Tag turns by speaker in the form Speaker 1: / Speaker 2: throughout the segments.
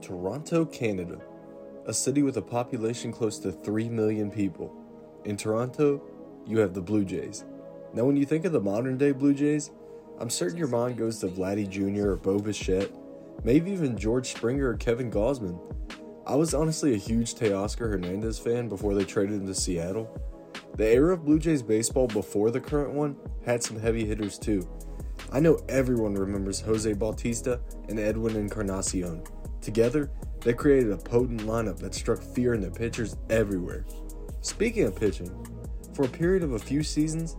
Speaker 1: Toronto, Canada, a city with a population close to 3 million people. In Toronto, you have the Blue Jays. Now, when you think of the modern day Blue Jays, I'm certain your mind goes to Vladdy Jr. or Bo Bichette, maybe even George Springer or Kevin Gausman. I was honestly a huge Teoscar Hernandez fan before they traded him to Seattle. The era of Blue Jays baseball before the current one had some heavy hitters too. I know everyone remembers Jose Bautista and Edwin Encarnacion. Together, they created a potent lineup that struck fear in the pitchers everywhere. Speaking of pitching, for a period of a few seasons,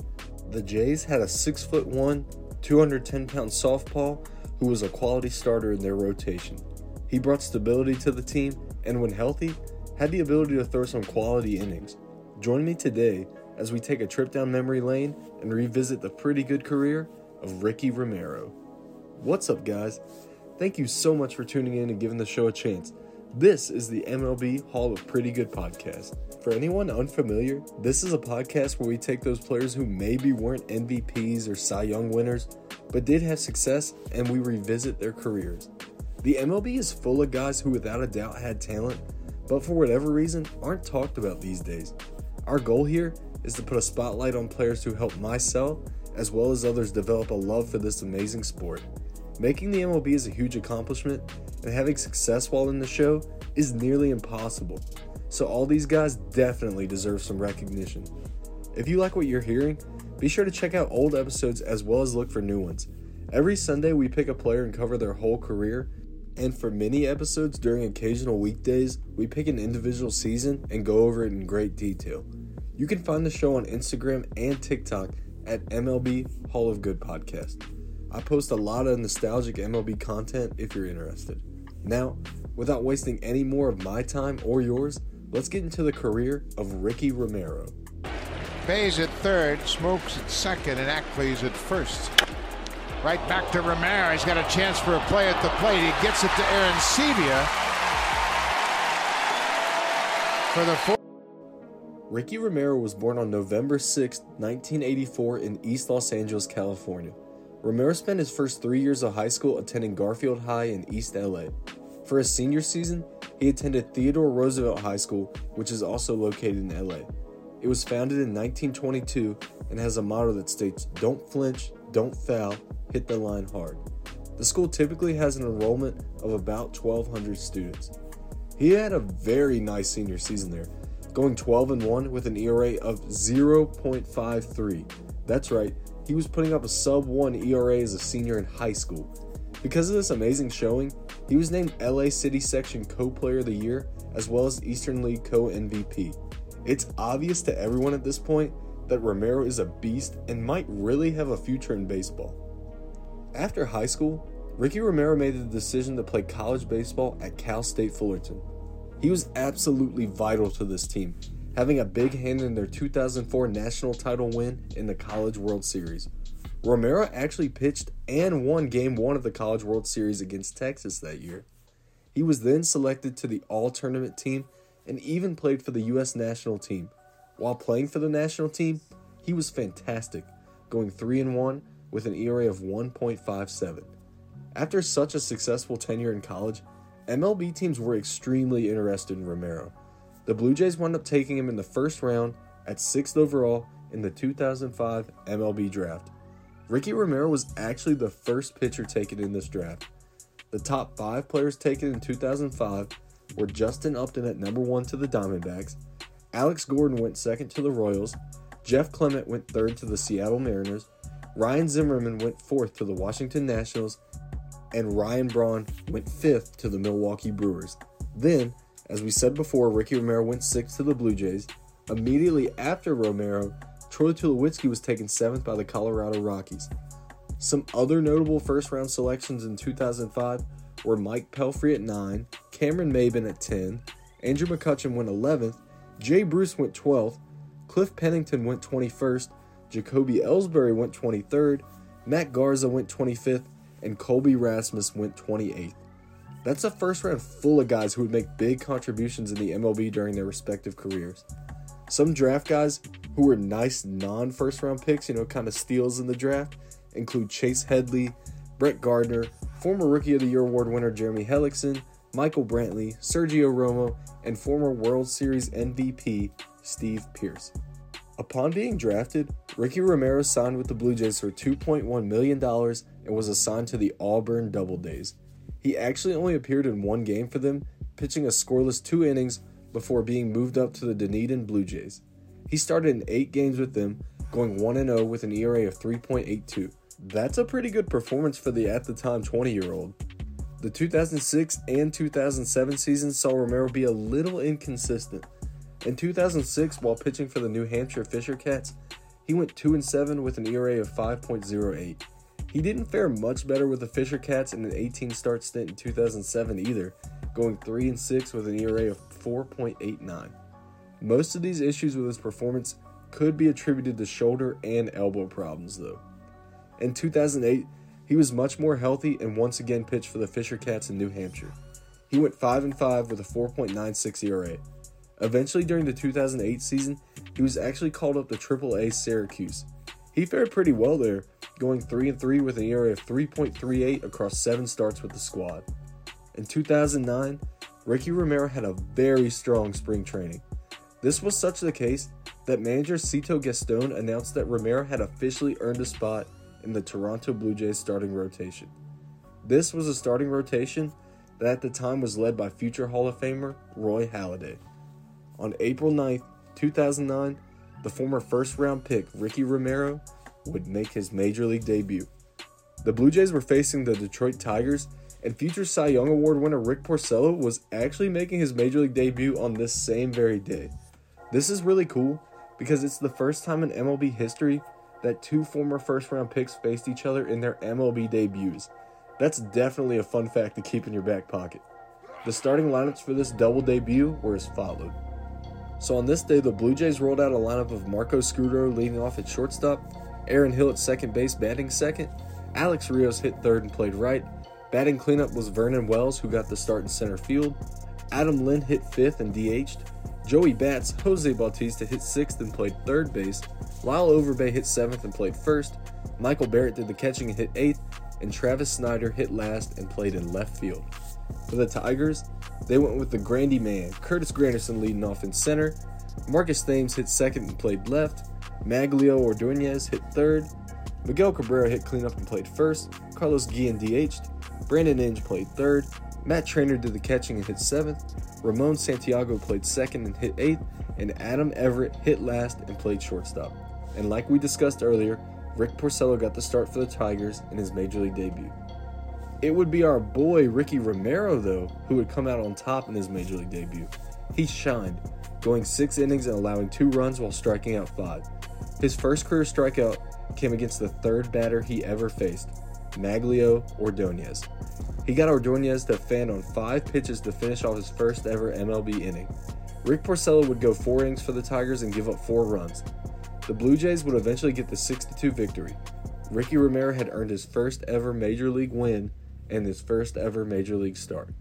Speaker 1: the Jays had a 6'1, 210 pound southpaw who was a quality starter in their rotation. He brought stability to the team and, when healthy, had the ability to throw some quality innings. Join me today as we take a trip down memory lane and revisit the pretty good career of Ricky Romero. What's up, guys? Thank you so much for tuning in and giving the show a chance. This is the MLB Hall of Pretty Good podcast. For anyone unfamiliar, this is a podcast where we take those players who maybe weren't MVPs or Cy Young winners, but did have success and we revisit their careers. The MLB is full of guys who without a doubt had talent, but for whatever reason aren't talked about these days. Our goal here is to put a spotlight on players who helped myself as well as others develop a love for this amazing sport. Making the MLB is a huge accomplishment, and having success while in the show is nearly impossible. So, all these guys definitely deserve some recognition. If you like what you're hearing, be sure to check out old episodes as well as look for new ones. Every Sunday, we pick a player and cover their whole career, and for many episodes during occasional weekdays, we pick an individual season and go over it in great detail. You can find the show on Instagram and TikTok at MLB Hall of Good Podcast. I post a lot of nostalgic MLB content if you're interested. Now, without wasting any more of my time or yours, let's get into the career of Ricky Romero.
Speaker 2: Bays at third, Smokes at second, and Ackley's at first. Right back to Romero. He's got a chance for a play at the plate. He gets it to Arencibia for the fourth.
Speaker 1: Ricky Romero was born on November 6, 1984, in East Los Angeles, California. Romero spent his first three years of high school attending Garfield High in East LA. For his senior season, he attended Theodore Roosevelt High School, which is also located in LA. It was founded in 1922 and has a motto that states Don't flinch, don't foul, hit the line hard. The school typically has an enrollment of about 1,200 students. He had a very nice senior season there, going 12 and 1 with an ERA of 0.53. That's right, he was putting up a sub 1 ERA as a senior in high school. Because of this amazing showing, he was named LA City Section Co Player of the Year as well as Eastern League Co MVP. It's obvious to everyone at this point that Romero is a beast and might really have a future in baseball. After high school, Ricky Romero made the decision to play college baseball at Cal State Fullerton. He was absolutely vital to this team, having a big hand in their 2004 national title win in the College World Series. Romero actually pitched and won Game 1 of the College World Series against Texas that year. He was then selected to the All Tournament team and even played for the U.S. national team. While playing for the national team, he was fantastic, going 3 and 1 with an ERA of 1.57. After such a successful tenure in college, MLB teams were extremely interested in Romero. The Blue Jays wound up taking him in the first round at 6th overall in the 2005 MLB draft. Ricky Romero was actually the first pitcher taken in this draft. The top five players taken in 2005 were Justin Upton at number one to the Diamondbacks, Alex Gordon went second to the Royals, Jeff Clement went third to the Seattle Mariners, Ryan Zimmerman went fourth to the Washington Nationals, and Ryan Braun went fifth to the Milwaukee Brewers. Then, as we said before, Ricky Romero went sixth to the Blue Jays. Immediately after Romero, Troy Tulowitzki was taken seventh by the Colorado Rockies. Some other notable first round selections in 2005 were Mike Pelfrey at 9, Cameron Maybin at 10, Andrew McCutchen went 11th, Jay Bruce went 12th, Cliff Pennington went 21st, Jacoby Ellsbury went 23rd, Matt Garza went 25th, and Colby Rasmus went 28th. That's a first round full of guys who would make big contributions in the MLB during their respective careers. Some draft guys who were nice non first round picks, you know, kind of steals in the draft, include Chase Headley, Brett Gardner, former Rookie of the Year award winner Jeremy Hellickson, Michael Brantley, Sergio Romo, and former World Series MVP Steve Pearce. Upon being drafted, Ricky Romero signed with the Blue Jays for $2.1 million and was assigned to the Auburn Doubledays. He actually only appeared in one game for them, pitching a scoreless two innings before being moved up to the Dunedin Blue Jays. He started in eight games with them, going 1 0 with an ERA of 3.82. That's a pretty good performance for the at the time 20 year old. The 2006 and 2007 seasons saw Romero be a little inconsistent. In 2006, while pitching for the New Hampshire Fisher Cats, he went 2 and 7 with an ERA of 5.08. He didn't fare much better with the Fisher Cats in an 18 start stint in 2007 either, going 3 and 6 with an ERA of 4.89. Most of these issues with his performance could be attributed to shoulder and elbow problems though. In 2008, he was much more healthy and once again pitched for the Fisher Cats in New Hampshire. He went 5 and 5 with a 4.96 ERA. Eventually during the 2008 season, he was actually called up to AAA Syracuse. He fared pretty well there, going 3 and 3 with an ERA of 3.38 across 7 starts with the squad. In 2009, Ricky Romero had a very strong spring training. This was such the case that manager Cito Gaston announced that Romero had officially earned a spot in the Toronto Blue Jays starting rotation. This was a starting rotation that at the time was led by future Hall of Famer Roy Halladay. On April 9, 2009, the former first round pick Ricky Romero would make his major league debut. The Blue Jays were facing the Detroit Tigers, and future Cy Young Award winner Rick Porcello was actually making his major league debut on this same very day. This is really cool because it's the first time in MLB history that two former first round picks faced each other in their MLB debuts. That's definitely a fun fact to keep in your back pocket. The starting lineups for this double debut were as followed. So on this day, the Blue Jays rolled out a lineup of Marco Scutaro leading off at shortstop, Aaron Hill at second base batting second, Alex Rios hit third and played right, batting cleanup was Vernon Wells who got the start in center field, Adam Lind hit fifth and DH'd, Joey Bats, Jose Bautista hit sixth and played third base, Lyle Overbay hit seventh and played first, Michael Barrett did the catching and hit eighth, and Travis Snider hit last and played in left field. For the Tigers, they went with the Grandy man, Curtis Granderson leading off in center. Marcus Thames hit second and played left. Magglio Ordonez hit third. Miguel Cabrera hit cleanup and played first. Carlos Guillen DH'd. Brandon Inge played third. Matt Treanor did the catching and hit seventh. Ramon Santiago played second and hit eighth. And Adam Everett hit last and played shortstop. And like we discussed earlier, Rick Porcello got the start for the Tigers in his major league debut. It would be our boy Ricky Romero, though, who would come out on top in his major league debut. He shined, going six innings and allowing two runs while striking out five. His first career strikeout came against the third batter he ever faced, Magglio Ordonez. He got Ordonez to fan on five pitches to finish off his first ever MLB inning. Rick Porcello would go four innings for the Tigers and give up four runs. The Blue Jays would eventually get the 6 2 victory. Ricky Romero had earned his first ever major league win and his first ever major league start.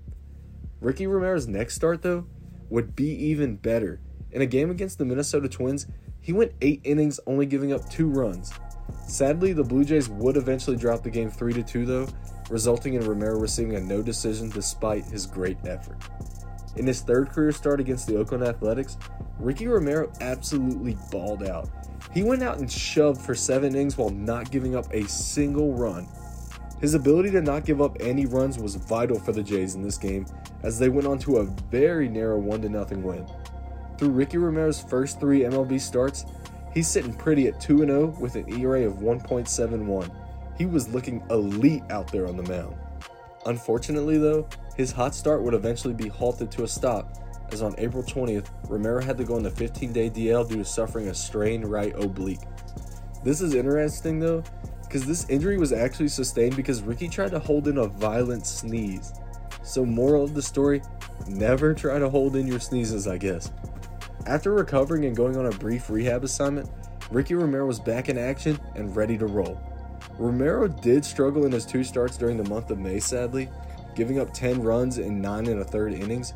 Speaker 1: Ricky Romero's next start, though, would be even better. In a game against the Minnesota Twins, he went eight innings, only giving up two runs. Sadly, the Blue Jays would eventually drop the game 3 2, though, resulting in Romero receiving a no decision despite his great effort. In his third career start against the Oakland Athletics, Ricky Romero absolutely balled out. He went out and shoved for seven innings while not giving up a single run. His ability to not give up any runs was vital for the Jays in this game as they went on to a very narrow 1 0 win. Through Ricky Romero's first three MLB starts, he's sitting pretty at 2 0 with an ERA of 1.71. He was looking elite out there on the mound. Unfortunately, though, his hot start would eventually be halted to a stop as on April 20th, Romero had to go on the 15 day DL due to suffering a strained right oblique. This is interesting though, because this injury was actually sustained because Ricky tried to hold in a violent sneeze. So, moral of the story never try to hold in your sneezes, I guess. After recovering and going on a brief rehab assignment, Ricky Romero was back in action and ready to roll. Romero did struggle in his two starts during the month of May, sadly, giving up 10 runs in 9 and a third innings.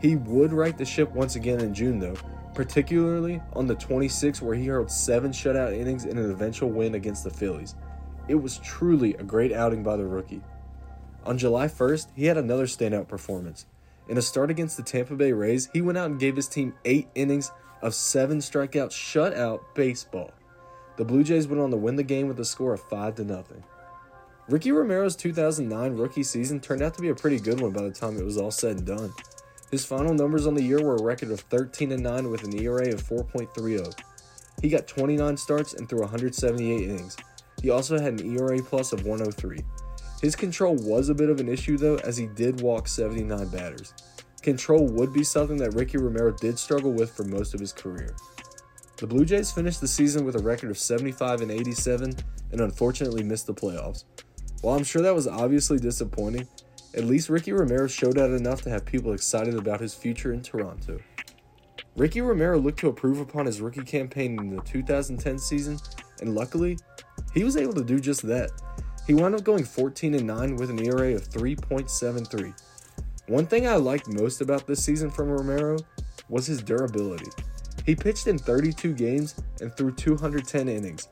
Speaker 1: He would right the ship once again in June, though, particularly on the 26th, where he hurled seven shutout innings in an eventual win against the Phillies. It was truly a great outing by the rookie. On July 1st, he had another standout performance. In a start against the Tampa Bay Rays, he went out and gave his team eight innings of seven strikeout shutout baseball. The Blue Jays went on to win the game with a score of 5 to nothing. Ricky Romero's 2009 rookie season turned out to be a pretty good one by the time it was all said and done. His final numbers on the year were a record of 13 and 9 with an ERA of 4.30. He got 29 starts and threw 178 innings. He also had an ERA plus of 103. His control was a bit of an issue though, as he did walk 79 batters. Control would be something that Ricky Romero did struggle with for most of his career. The Blue Jays finished the season with a record of 75 and 87 and unfortunately missed the playoffs. While I'm sure that was obviously disappointing, at least Ricky Romero showed out enough to have people excited about his future in Toronto. Ricky Romero looked to improve upon his rookie campaign in the 2010 season, and luckily, he was able to do just that. He wound up going 14 and 9 with an ERA of 3.73. One thing I liked most about this season from Romero was his durability. He pitched in 32 games and threw 210 innings.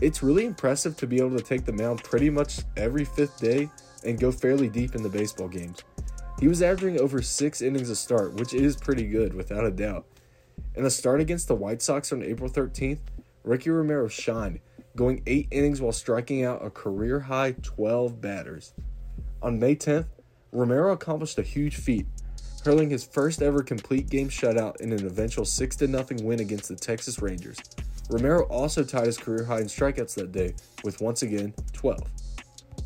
Speaker 1: It's really impressive to be able to take the mound pretty much every fifth day and go fairly deep in the baseball games. He was averaging over six innings a start, which is pretty good without a doubt. In a start against the White Sox on April 13th, Ricky Romero shined, going eight innings while striking out a career high 12 batters. On May 10th, Romero accomplished a huge feat, hurling his first ever complete game shutout in an eventual 6 0 win against the Texas Rangers. Romero also tied his career high in strikeouts that day, with once again 12.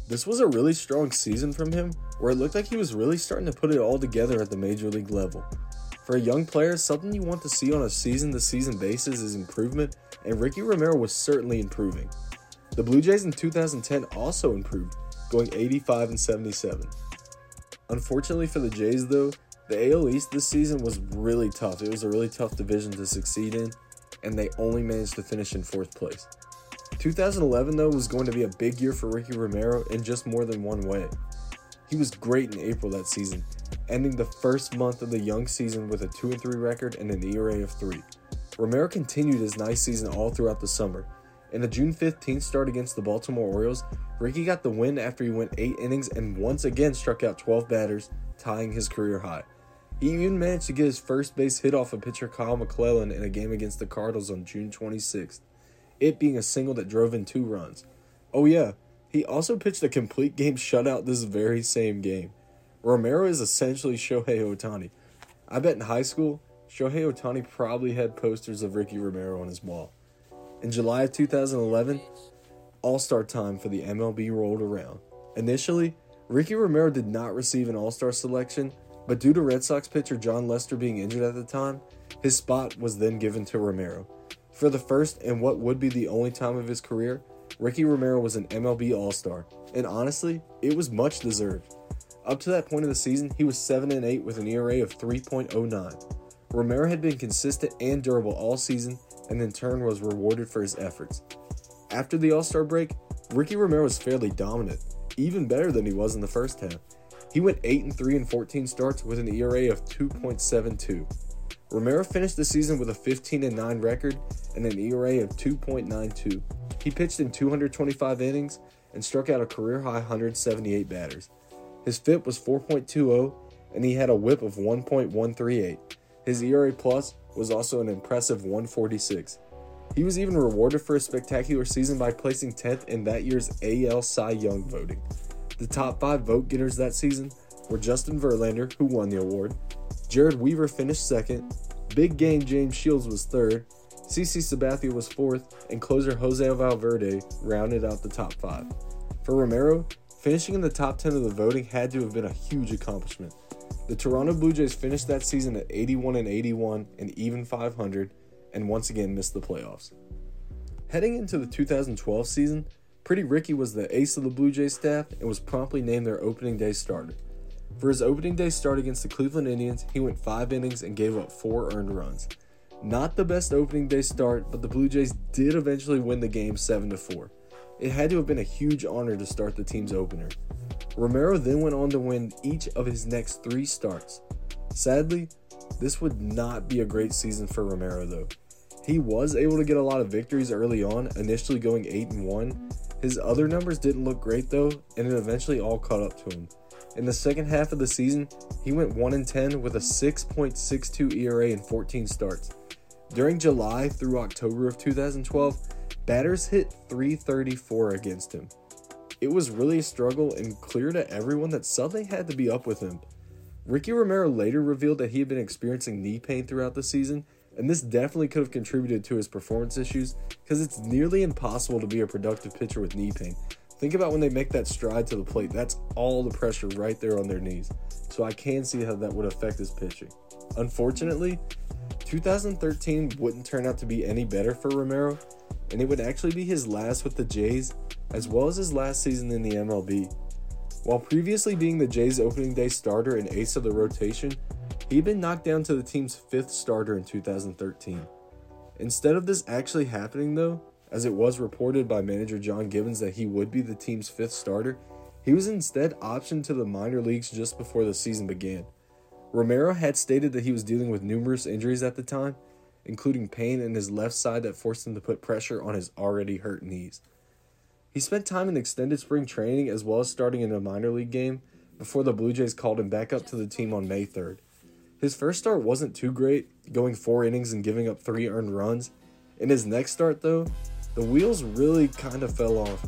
Speaker 1: This was a really strong season from him, where it looked like he was really starting to put it all together at the major league level. For a young player, something you want to see on a season to season basis is improvement, and Ricky Romero was certainly improving. The Blue Jays in 2010 also improved, going 85 and 77. Unfortunately for the Jays, though, the AL East this season was really tough. It was a really tough division to succeed in, and they only managed to finish in fourth place. 2011, though, was going to be a big year for Ricky Romero in just more than one way. He was great in April that season, ending the first month of the young season with a 2 3 record and an ERA of 3. Romero continued his nice season all throughout the summer. In a June 15th start against the Baltimore Orioles, Ricky got the win after he went 8 innings and once again struck out 12 batters, tying his career high. He even managed to get his first base hit off of pitcher Kyle McClellan in a game against the Cardinals on June 26th, it being a single that drove in two runs. Oh, yeah, he also pitched a complete game shutout this very same game. Romero is essentially Shohei Ohtani. I bet in high school, Shohei Ohtani probably had posters of Ricky Romero on his wall. In July of 2011, All Star time for the MLB rolled around. Initially, Ricky Romero did not receive an All Star selection, but due to Red Sox pitcher Jon Lester being injured at the time, his spot was then given to Romero. For the first and what would be the only time of his career, Ricky Romero was an MLB All Star, and honestly, it was much deserved. Up to that point of the season, he was 7 and 8 with an ERA of 3.09. Romero had been consistent and durable all season, and in turn was rewarded for his efforts. After the All Star break, Ricky Romero was fairly dominant, even better than he was in the first half. He went 8 and 3 in 14 starts with an ERA of 2.72. Romero finished the season with a 15 and 9 record and an ERA of 2.92. He pitched in 225 innings and struck out a career high 178 batters. His FIP was 4.20 and he had a whip of 1.138. His ERA plus was also an impressive 146. He was even rewarded for a spectacular season by placing 10th in that year's AL Cy Young voting. The top five vote getters that season were Justin Verlander, who won the award, Jered Weaver finished second, Big Game James Shields was third, CC Sabathia was fourth, and closer Jose Valverde rounded out the top five. For Romero, finishing in the top 10 of the voting had to have been a huge accomplishment. The Toronto Blue Jays finished that season at 81 and 81 and even 500 and once again missed the playoffs. Heading into the 2012 season, Pretty Ricky was the ace of the Blue Jays staff and was promptly named their opening day starter. For his opening day start against the Cleveland Indians, he went 5 innings and gave up 4 earned runs. Not the best opening day start, but the Blue Jays did eventually win the game 7 to 4. It had to have been a huge honor to start the team's opener. Romero then went on to win each of his next three starts. Sadly, this would not be a great season for Romero though. He was able to get a lot of victories early on, initially going 8 and 1, his other numbers didn't look great though, and it eventually all caught up to him. In the second half of the season, he went 1 in 10 with a 6.62 ERA in 14 starts. During July through October of 2012, batters hit 334 against him. It was really a struggle and clear to everyone that something had to be up with him. Ricky Romero later revealed that he had been experiencing knee pain throughout the season, and this definitely could have contributed to his performance issues because it's nearly impossible to be a productive pitcher with knee pain. Think about when they make that stride to the plate, that's all the pressure right there on their knees. So I can see how that would affect his pitching. Unfortunately, 2013 wouldn't turn out to be any better for Romero, and it would actually be his last with the Jays, as well as his last season in the MLB. While previously being the Jays' opening day starter and ace of the rotation, he'd been knocked down to the team's fifth starter in 2013. Instead of this actually happening, though, as it was reported by manager John Gibbons that he would be the team's fifth starter, he was instead optioned to the minor leagues just before the season began. Romero had stated that he was dealing with numerous injuries at the time, including pain in his left side that forced him to put pressure on his already hurt knees. He spent time in extended spring training as well as starting in a minor league game before the Blue Jays called him back up to the team on May 3rd. His first start wasn't too great, going four innings and giving up three earned runs. In his next start, though, the wheels really kind of fell off.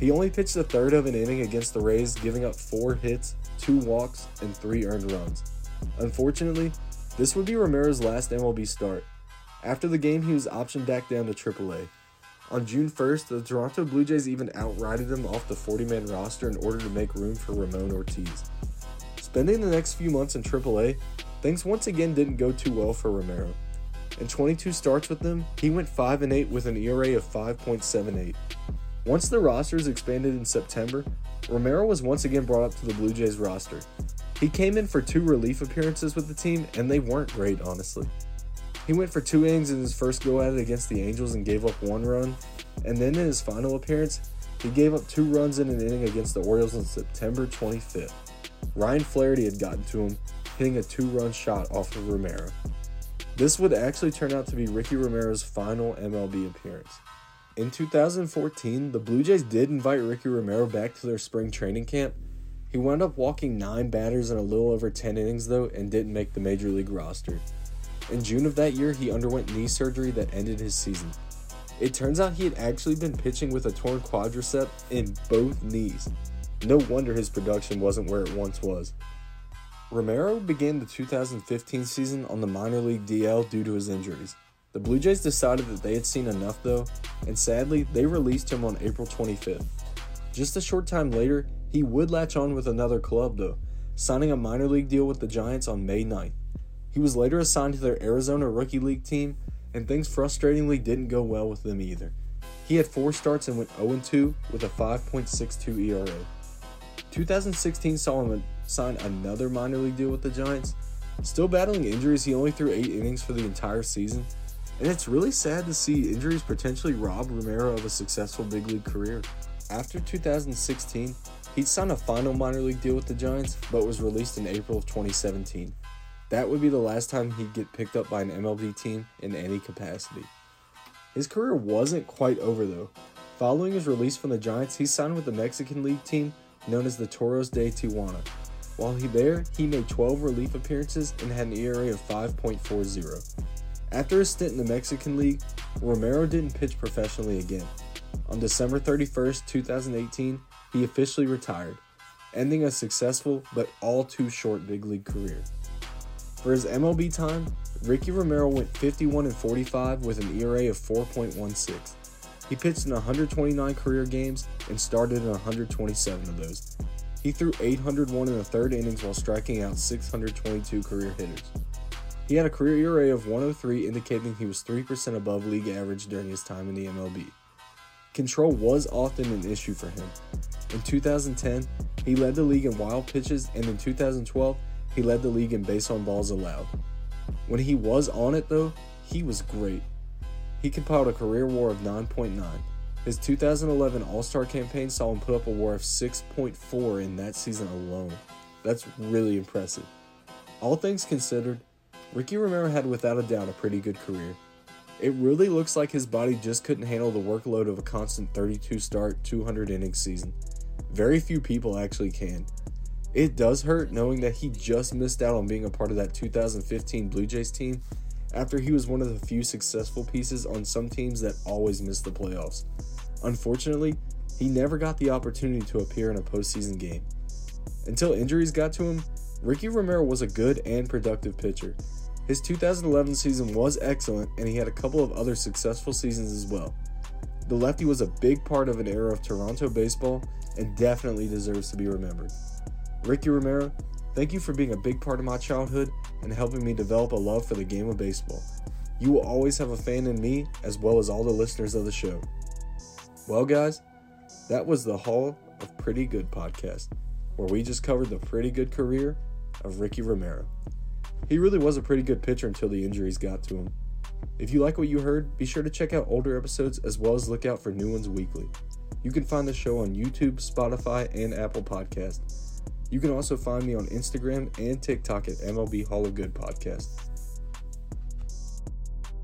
Speaker 1: He only pitched a third of an inning against the Rays, giving up four hits, two walks, and three earned runs. Unfortunately, this would be Romero's last MLB start. After the game, he was optioned back down to AAA. On June 1st, the Toronto Blue Jays even outrighted him off the 40 man roster in order to make room for Ramon Ortiz. Spending the next few months in AAA, things once again didn't go too well for Romero. In 22 starts with them, he went 5 and 8 with an ERA of 5.78. Once the rosters expanded in September, Romero was once again brought up to the Blue Jays roster. He came in for two relief appearances with the team, and they weren't great, honestly. He went for two innings in his first go at it against the Angels and gave up one run. And then in his final appearance, he gave up two runs in an inning against the Orioles on September 25th. Ryan Flaherty had gotten to him, hitting a two run shot off of Romero. This would actually turn out to be Ricky Romero's final MLB appearance. In 2014, the Blue Jays did invite Ricky Romero back to their spring training camp. He wound up walking nine batters in a little over 10 innings, though, and didn't make the major league roster. In June of that year, he underwent knee surgery that ended his season. It turns out he had actually been pitching with a torn quadricep in both knees. No wonder his production wasn't where it once was. Romero began the 2015 season on the minor league DL due to his injuries. The Blue Jays decided that they had seen enough though, and sadly, they released him on April 25th. Just a short time later, he would latch on with another club though, signing a minor league deal with the Giants on May 9th. He was later assigned to their Arizona Rookie League team, and things frustratingly didn't go well with them either. He had four starts and went 0 2 with a 5.62 ERA. 2016 saw him sign another minor league deal with the Giants. Still battling injuries, he only threw eight innings for the entire season, and it's really sad to see injuries potentially rob Romero of a successful big league career. After 2016, he'd signed a final minor league deal with the Giants, but was released in April of 2017. That would be the last time he'd get picked up by an MLB team in any capacity. His career wasn't quite over though. Following his release from the Giants, he signed with the Mexican League team known as the Toros de Tijuana. While he there, he made 12 relief appearances and had an ERA of 5.40. After his stint in the Mexican League, Romero didn't pitch professionally again. On December 31st, 2018, he officially retired, ending a successful but all too short big league career. For his MLB time, Ricky Romero went 51 and 45 with an ERA of 4.16. He pitched in 129 career games and started in 127 of those. He threw 801 in the third innings while striking out 622 career hitters. He had a career ERA of 103, indicating he was 3% above league average during his time in the MLB. Control was often an issue for him. In 2010, he led the league in wild pitches, and in 2012, he led the league in base on balls allowed. When he was on it, though, he was great. He compiled a career war of 9.9. His 2011 All Star campaign saw him put up a war of 6.4 in that season alone. That's really impressive. All things considered, Ricky Romero had without a doubt a pretty good career. It really looks like his body just couldn't handle the workload of a constant 32 start, 200 inning season. Very few people actually can. It does hurt knowing that he just missed out on being a part of that 2015 Blue Jays team after he was one of the few successful pieces on some teams that always miss the playoffs. Unfortunately, he never got the opportunity to appear in a postseason game. Until injuries got to him, Ricky Romero was a good and productive pitcher. His 2011 season was excellent, and he had a couple of other successful seasons as well. The lefty was a big part of an era of Toronto baseball and definitely deserves to be remembered. Ricky Romero, thank you for being a big part of my childhood and helping me develop a love for the game of baseball. You will always have a fan in me as well as all the listeners of the show. Well, guys, that was the Hall of Pretty Good podcast, where we just covered the pretty good career of Ricky Romero. He really was a pretty good pitcher until the injuries got to him. If you like what you heard, be sure to check out older episodes as well as look out for new ones weekly. You can find the show on YouTube, Spotify, and Apple Podcast. You can also find me on Instagram and TikTok at MLB Hall of Good Podcast.